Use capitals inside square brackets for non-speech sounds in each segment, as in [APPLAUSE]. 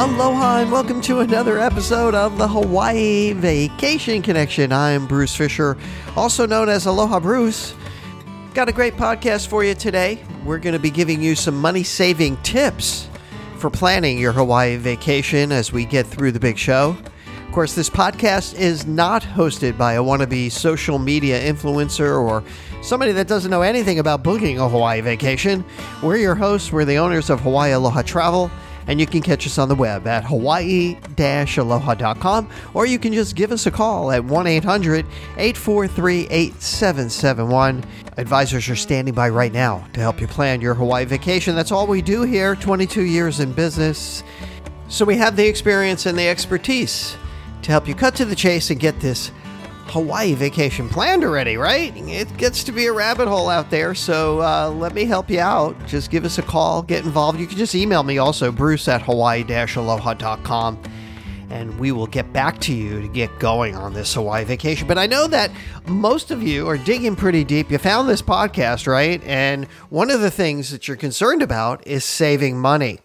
Aloha and welcome to another episode of the Hawaii Vacation Connection. I'm Bruce Fisher, also known as Aloha Bruce. Got a great podcast for you today. We're going to be giving you some money saving tips for planning your Hawaii vacation as we get through the big show. Of course, this podcast is not hosted by a wannabe social media influencer or somebody that doesn't know anything about booking a Hawaii vacation. We're your hosts, we're the owners of Hawaii Aloha Travel and you can catch us on the web at hawaii-aloha.com or you can just give us a call at 1-800-843-8771 advisors are standing by right now to help you plan your hawaii vacation. That's all we do here 22 years in business. So we have the experience and the expertise to help you cut to the chase and get this Hawaii vacation planned already, right? It gets to be a rabbit hole out there, so uh, let me help you out. Just give us a call, get involved. You can just email me also, bruce at hawaii aloha.com, and we will get back to you to get going on this Hawaii vacation. But I know that most of you are digging pretty deep. You found this podcast, right? And one of the things that you're concerned about is saving money.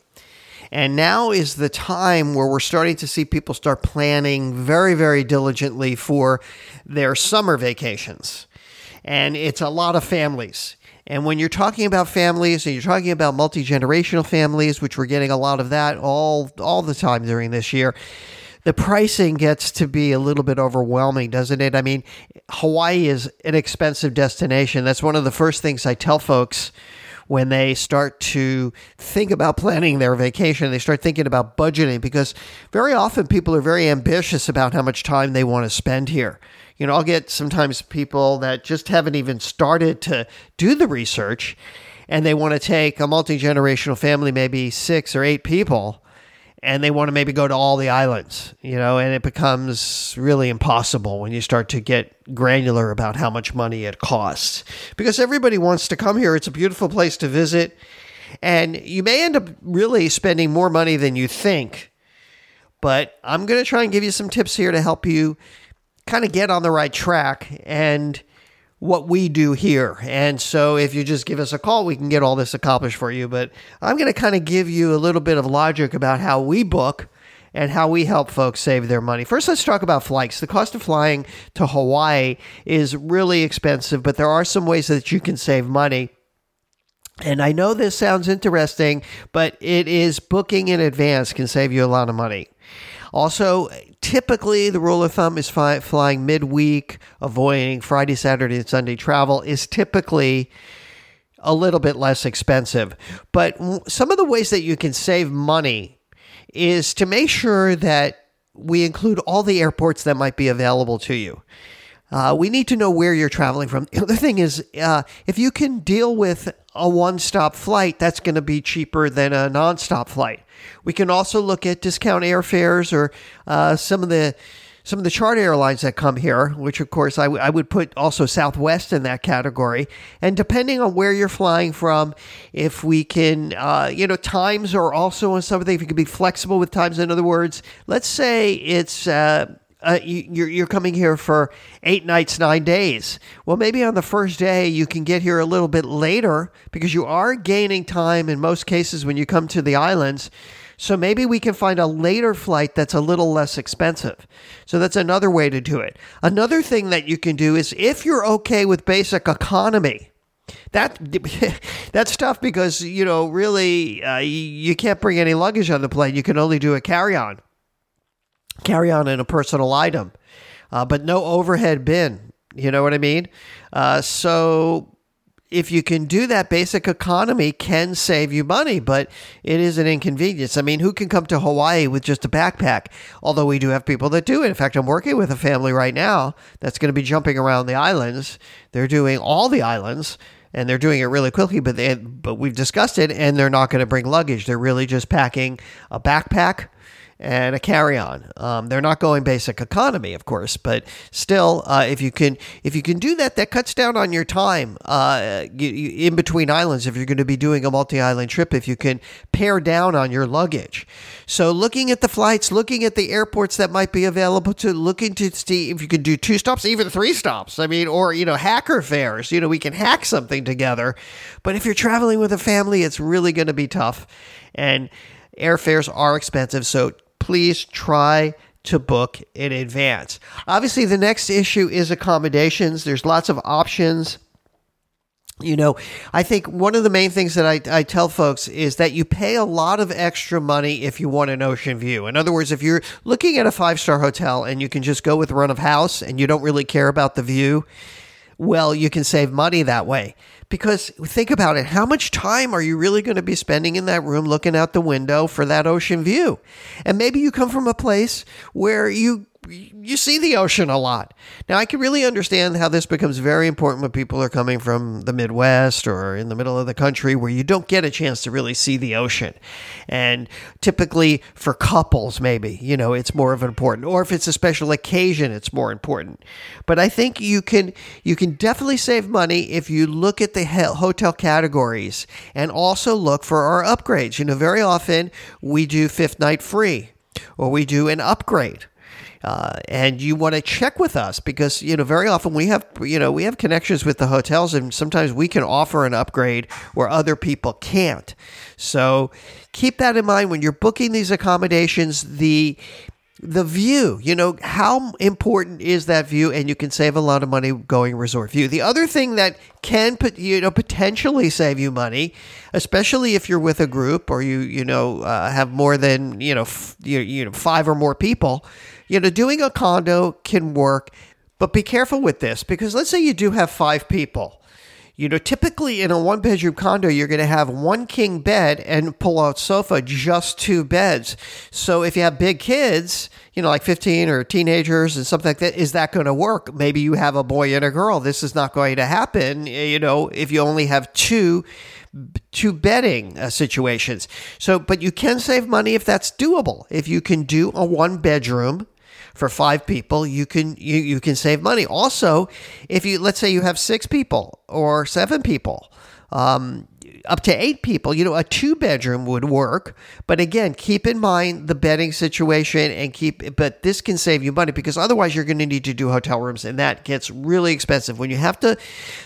And now is the time where we're starting to see people start planning very, very diligently for their summer vacations. And it's a lot of families. And when you're talking about families and you're talking about multi generational families, which we're getting a lot of that all all the time during this year, the pricing gets to be a little bit overwhelming, doesn't it? I mean, Hawaii is an expensive destination. That's one of the first things I tell folks when they start to think about planning their vacation, they start thinking about budgeting because very often people are very ambitious about how much time they want to spend here. You know, I'll get sometimes people that just haven't even started to do the research and they want to take a multi generational family, maybe six or eight people, and they want to maybe go to all the islands, you know, and it becomes really impossible when you start to get granular about how much money it costs. Because everybody wants to come here. It's a beautiful place to visit. And you may end up really spending more money than you think. But I'm going to try and give you some tips here to help you kind of get on the right track and what we do here. And so if you just give us a call, we can get all this accomplished for you. But I'm going to kind of give you a little bit of logic about how we book and how we help folks save their money. First, let's talk about flights. The cost of flying to Hawaii is really expensive, but there are some ways that you can save money. And I know this sounds interesting, but it is booking in advance can save you a lot of money. Also, typically the rule of thumb is fly, flying midweek, avoiding Friday, Saturday, and Sunday travel is typically a little bit less expensive. But some of the ways that you can save money is to make sure that we include all the airports that might be available to you. Uh, we need to know where you're traveling from. The other thing is, uh, if you can deal with a one stop flight, that's going to be cheaper than a non stop flight. We can also look at discount airfares or uh, some of the some of the charter airlines that come here, which of course I, w- I would put also Southwest in that category. And depending on where you're flying from, if we can, uh, you know, times are also something, if you can be flexible with times. In other words, let's say it's, uh, uh, you, are you're coming here for eight nights, nine days. Well, maybe on the first day you can get here a little bit later because you are gaining time in most cases when you come to the islands. So maybe we can find a later flight that's a little less expensive. So that's another way to do it. Another thing that you can do is if you're okay with basic economy, that [LAUGHS] that's tough because you know really uh, you can't bring any luggage on the plane. You can only do a carry on carry on in a personal item, uh, but no overhead bin. You know what I mean? Uh, so if you can do that, basic economy can save you money, but it is an inconvenience. I mean, who can come to Hawaii with just a backpack? Although we do have people that do it. In fact, I'm working with a family right now that's going to be jumping around the islands. They're doing all the islands and they're doing it really quickly. But they, but we've discussed it, and they're not going to bring luggage. They're really just packing a backpack, and a carry-on. Um, they're not going basic economy, of course, but still, uh, if you can if you can do that, that cuts down on your time uh, in between islands. If you're going to be doing a multi-island trip, if you can pare down on your luggage, so looking at the flights, looking at the airports that might be available to, looking to see if you can do two stops, even three stops. I mean, or you know, hacker fares. You know, we can hack something together. But if you're traveling with a family, it's really going to be tough, and airfares are expensive, so please try to book in advance. Obviously, the next issue is accommodations. There's lots of options. You know, I think one of the main things that I, I tell folks is that you pay a lot of extra money if you want an ocean view. In other words, if you're looking at a five star hotel and you can just go with run of house and you don't really care about the view, well, you can save money that way. Because think about it, how much time are you really going to be spending in that room looking out the window for that ocean view? And maybe you come from a place where you you see the ocean a lot. Now, I can really understand how this becomes very important when people are coming from the Midwest or in the middle of the country where you don't get a chance to really see the ocean. And typically for couples, maybe, you know, it's more of an important, or if it's a special occasion, it's more important. But I think you can, you can definitely save money if you look at the hotel categories and also look for our upgrades. You know, very often we do fifth night free or we do an upgrade uh, and you want to check with us because you know very often we have you know we have connections with the hotels and sometimes we can offer an upgrade where other people can't so keep that in mind when you're booking these accommodations the the view you know how important is that view? And you can save a lot of money going resort view. The other thing that can put you know potentially save you money especially if you're with a group or you you know uh, have more than you know f- you, you know five or more people you know, doing a condo can work, but be careful with this because let's say you do have five people. You know, typically in a one bedroom condo, you're going to have one king bed and pull out sofa, just two beds. So if you have big kids, you know, like 15 or teenagers and something like that, is that going to work? Maybe you have a boy and a girl. This is not going to happen, you know, if you only have two two bedding uh, situations. So, but you can save money if that's doable. If you can do a one bedroom for five people, you can you, you can save money. Also, if you let's say you have six people or seven people, um, up to eight people, you know, a two bedroom would work. But again, keep in mind the bedding situation and keep, but this can save you money because otherwise you're going to need to do hotel rooms and that gets really expensive. When you have to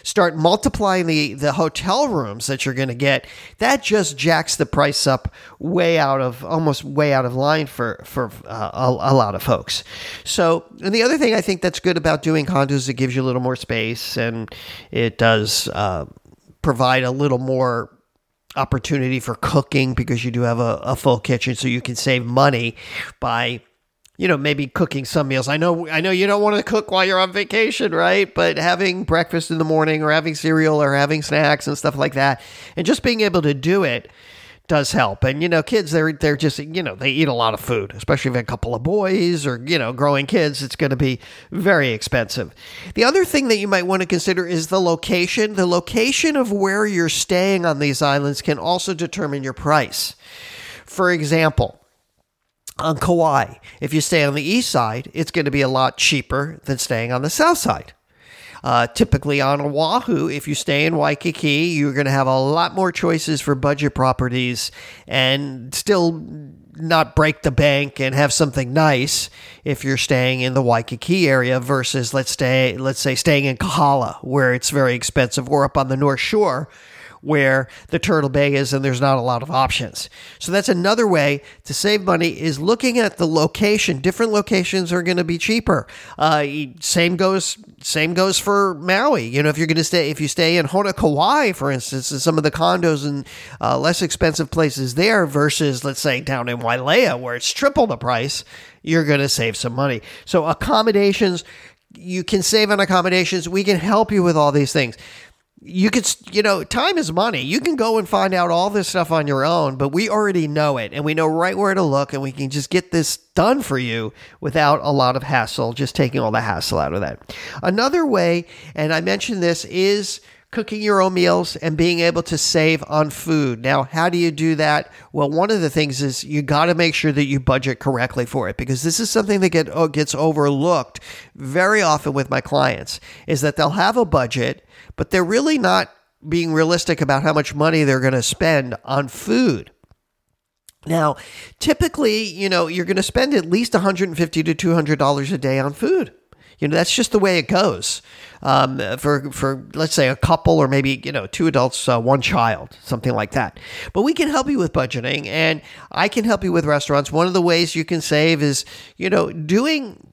start multiplying the, the hotel rooms that you're going to get, that just jacks the price up way out of, almost way out of line for, for uh, a, a, lot of folks. So, and the other thing I think that's good about doing condos, is it gives you a little more space and it does, uh, provide a little more opportunity for cooking because you do have a, a full kitchen so you can save money by you know maybe cooking some meals. I know i know you don't want to cook while you're on vacation right? But having breakfast in the morning or having cereal or having snacks and stuff like that and just being able to do it does help. And you know, kids they're they're just you know they eat a lot of food, especially if a couple of boys or you know growing kids. It's going to be very expensive. The other thing that you might want to consider is the location. The location of where you're staying on these islands can also determine your price. For example. On Kauai, if you stay on the east side, it's going to be a lot cheaper than staying on the south side. Uh, typically on Oahu, if you stay in Waikiki, you're going to have a lot more choices for budget properties and still not break the bank and have something nice if you're staying in the Waikiki area versus let's stay let's say staying in Kahala where it's very expensive or up on the North Shore where the Turtle Bay is and there's not a lot of options. So that's another way to save money is looking at the location. Different locations are going to be cheaper. Uh, same goes same goes for Maui. You know, if you're going to stay if you stay in Honokowai, for instance, in some of the condos and uh, less expensive places there versus let's say down in Wailea where it's triple the price, you're going to save some money. So accommodations you can save on accommodations. We can help you with all these things you could you know time is money. You can go and find out all this stuff on your own but we already know it and we know right where to look and we can just get this done for you without a lot of hassle just taking all the hassle out of that. Another way and i mentioned this is cooking your own meals and being able to save on food. Now, how do you do that? Well, one of the things is you got to make sure that you budget correctly for it because this is something that get, oh, gets overlooked very often with my clients is that they'll have a budget but they're really not being realistic about how much money they're going to spend on food. Now, typically, you know, you're going to spend at least 150 to $200 a day on food. You know, that's just the way it goes. Um, for for let's say a couple or maybe you know two adults, uh, one child, something like that. But we can help you with budgeting, and I can help you with restaurants. One of the ways you can save is you know doing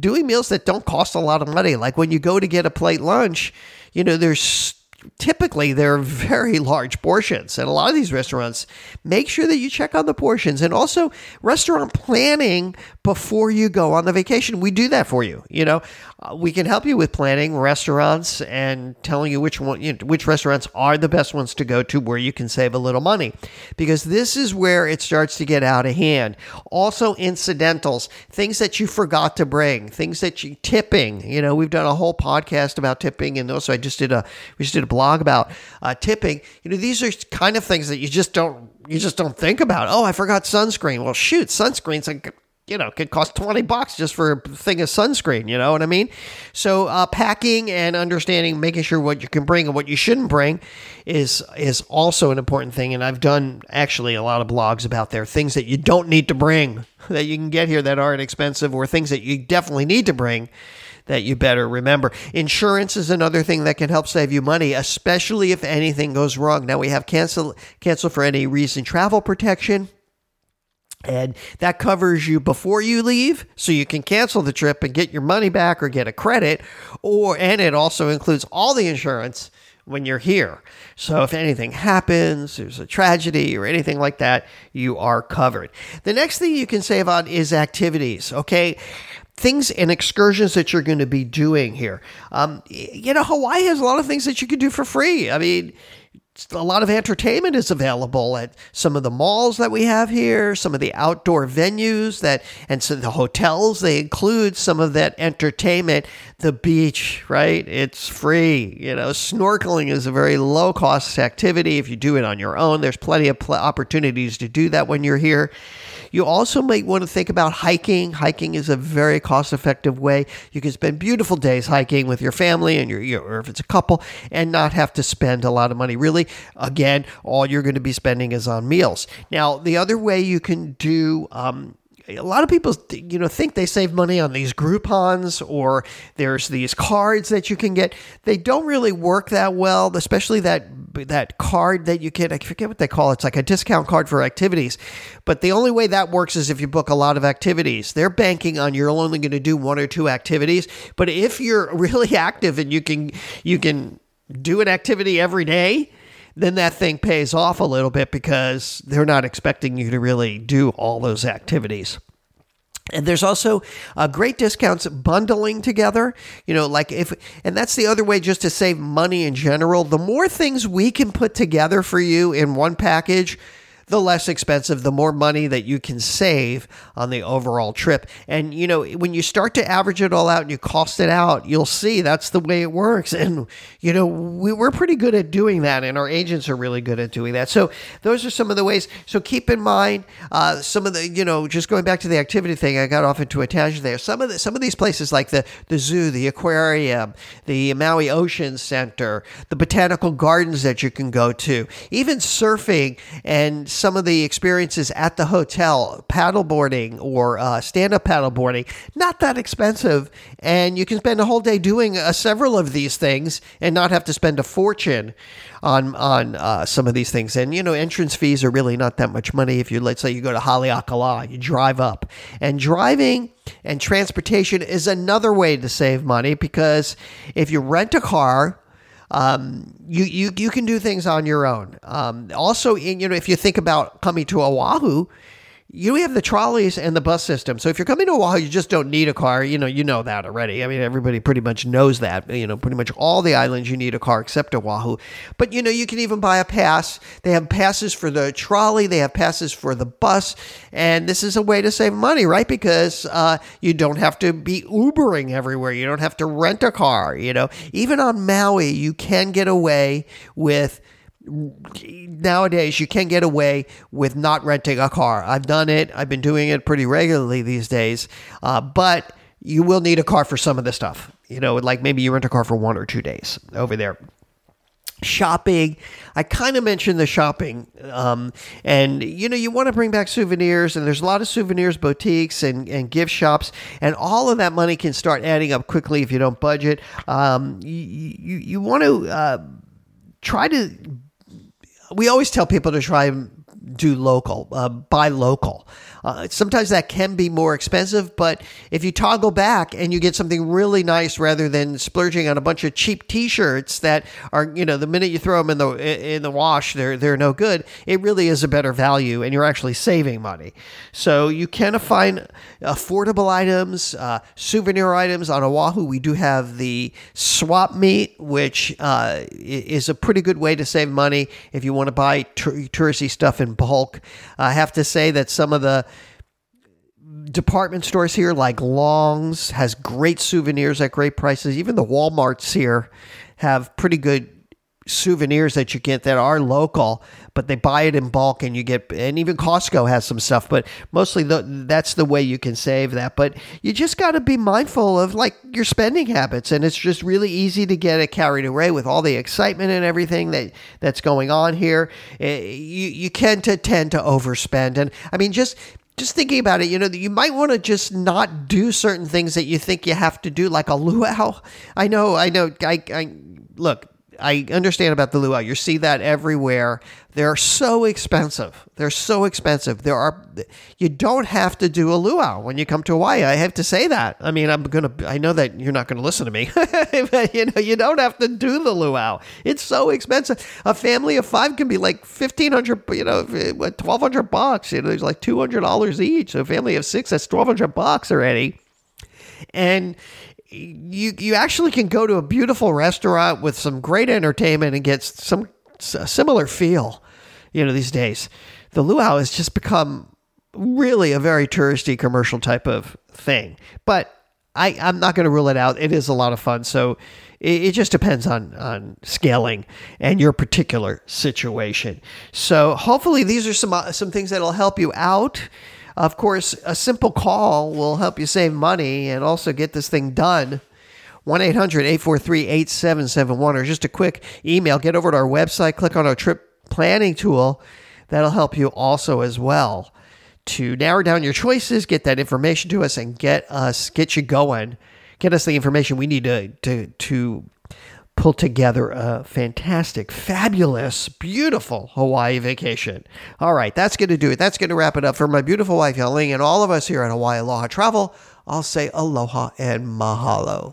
doing meals that don't cost a lot of money. Like when you go to get a plate lunch, you know, there's typically they're very large portions and a lot of these restaurants make sure that you check on the portions and also restaurant planning before you go on the vacation. We do that for you you know? Uh, we can help you with planning restaurants and telling you which one you know, which restaurants are the best ones to go to where you can save a little money because this is where it starts to get out of hand. Also incidentals things that you forgot to bring things that you tipping you know? We've done a whole podcast about tipping and also I just did a we just did a blog about uh, tipping you know these are kind of things that you just don't you just don't think about oh I forgot sunscreen well shoot sunscreen's like you know, could cost 20 bucks just for a thing of sunscreen, you know what I mean? So, uh, packing and understanding, making sure what you can bring and what you shouldn't bring is is also an important thing. And I've done actually a lot of blogs about there, things that you don't need to bring [LAUGHS] that you can get here that aren't expensive or things that you definitely need to bring that you better remember. Insurance is another thing that can help save you money, especially if anything goes wrong. Now we have cancel cancel for any reason travel protection and that covers you before you leave, so you can cancel the trip and get your money back or get a credit. Or and it also includes all the insurance when you're here. So if anything happens, there's a tragedy or anything like that, you are covered. The next thing you can save on is activities. Okay things and excursions that you're going to be doing here. Um, you know, Hawaii has a lot of things that you can do for free. I mean, a lot of entertainment is available at some of the malls that we have here, some of the outdoor venues that, and so the hotels, they include some of that entertainment. The beach, right? It's free. You know, snorkeling is a very low cost activity. If you do it on your own, there's plenty of pl- opportunities to do that when you're here. You also might want to think about hiking. Hiking is a very cost effective way. You can spend beautiful days hiking with your family and your, your, or if it's a couple, and not have to spend a lot of money. Really, again, all you're going to be spending is on meals. Now, the other way you can do um, a lot of people you know think they save money on these groupons or there's these cards that you can get. They don't really work that well especially that that card that you get. I forget what they call it. It's like a discount card for activities. But the only way that works is if you book a lot of activities. They're banking on you're only going to do one or two activities. But if you're [LAUGHS] really active and you can you can do an activity every day then that thing pays off a little bit because they're not expecting you to really do all those activities. And there's also uh, great discounts bundling together. You know, like if, and that's the other way just to save money in general. The more things we can put together for you in one package, the less expensive, the more money that you can save on the overall trip. And, you know, when you start to average it all out and you cost it out, you'll see that's the way it works. [LAUGHS] And, you know, we, we're pretty good at doing that, and our agents are really good at doing that. So, those are some of the ways. So, keep in mind uh, some of the, you know, just going back to the activity thing, I got off into a tangent there. Some of the, some of these places like the, the zoo, the aquarium, the Maui Ocean Center, the botanical gardens that you can go to, even surfing and some of the experiences at the hotel, paddleboarding or uh, stand up paddleboarding, not that expensive. And you can spend a whole day doing uh, several of these things and not have to spend a fortune on on uh, some of these things. And you know, entrance fees are really not that much money. If you let's say you go to Haleakala, you drive up, and driving and transportation is another way to save money because if you rent a car um, you, you you can do things on your own. Um, also, in, you know, if you think about coming to Oahu, you have the trolleys and the bus system. So if you're coming to Oahu, you just don't need a car. You know, you know that already. I mean, everybody pretty much knows that. You know, pretty much all the islands you need a car except Oahu. But you know, you can even buy a pass. They have passes for the trolley. They have passes for the bus, and this is a way to save money, right? Because uh, you don't have to be Ubering everywhere. You don't have to rent a car. You know, even on Maui, you can get away with nowadays you can get away with not renting a car. I've done it. I've been doing it pretty regularly these days. Uh, but you will need a car for some of the stuff. You know, like maybe you rent a car for one or two days over there. shopping. I kind of mentioned the shopping, um, and you know you want to bring back souvenirs, and there's a lot of souvenirs boutiques and, and gift shops, and all of that money can start adding up quickly if you don't budget. Um, you you, you want to uh, try to. We always tell people to try and do local, uh, buy local. Uh, sometimes that can be more expensive, but if you toggle back and you get something really nice rather than splurging on a bunch of cheap T-shirts that are, you know, the minute you throw them in the in the wash, they're they're no good. It really is a better value, and you're actually saving money. So you can find affordable items, uh, souvenir items on Oahu. We do have the swap meet, which uh, is a pretty good way to save money if you want to buy touristy stuff in bulk. I have to say that some of the department stores here like Long's has great souvenirs at great prices. Even the Walmarts here have pretty good souvenirs that you get that are local, but they buy it in bulk and you get, and even Costco has some stuff, but mostly the, that's the way you can save that. But you just got to be mindful of like your spending habits. And it's just really easy to get it carried away with all the excitement and everything that that's going on here. Eh, you, you can to tend to overspend. And I mean, just just thinking about it, you know, you might want to just not do certain things that you think you have to do, like a luau. I know, I know. I, I look. I understand about the luau. You see that everywhere. They're so expensive. They're so expensive. There are you don't have to do a luau when you come to Hawaii. I have to say that. I mean, I'm gonna. I know that you're not gonna listen to me, [LAUGHS] but you know, you don't have to do the luau. It's so expensive. A family of five can be like fifteen hundred. You know, twelve hundred bucks. You know, there's like two hundred dollars each. So a family of six, that's twelve hundred bucks already. And you you actually can go to a beautiful restaurant with some great entertainment and get some similar feel. You know, these days, the luau has just become really a very touristy commercial type of thing. But I, I'm not going to rule it out. It is a lot of fun. So it, it, just depends on, on scaling and your particular situation. So hopefully these are some, uh, some things that'll help you out. Of course, a simple call will help you save money and also get this thing done. 1 800 843 8771, or just a quick email. Get over to our website, click on our trip planning tool. That'll help you also as well to narrow down your choices, get that information to us, and get us, get you going. Get us the information we need to, to, to pull together a fantastic, fabulous, beautiful Hawaii vacation. All right, that's going to do it. That's going to wrap it up for my beautiful wife, Yelling, and all of us here at Hawaii Aloha Travel. I'll say aloha and mahalo.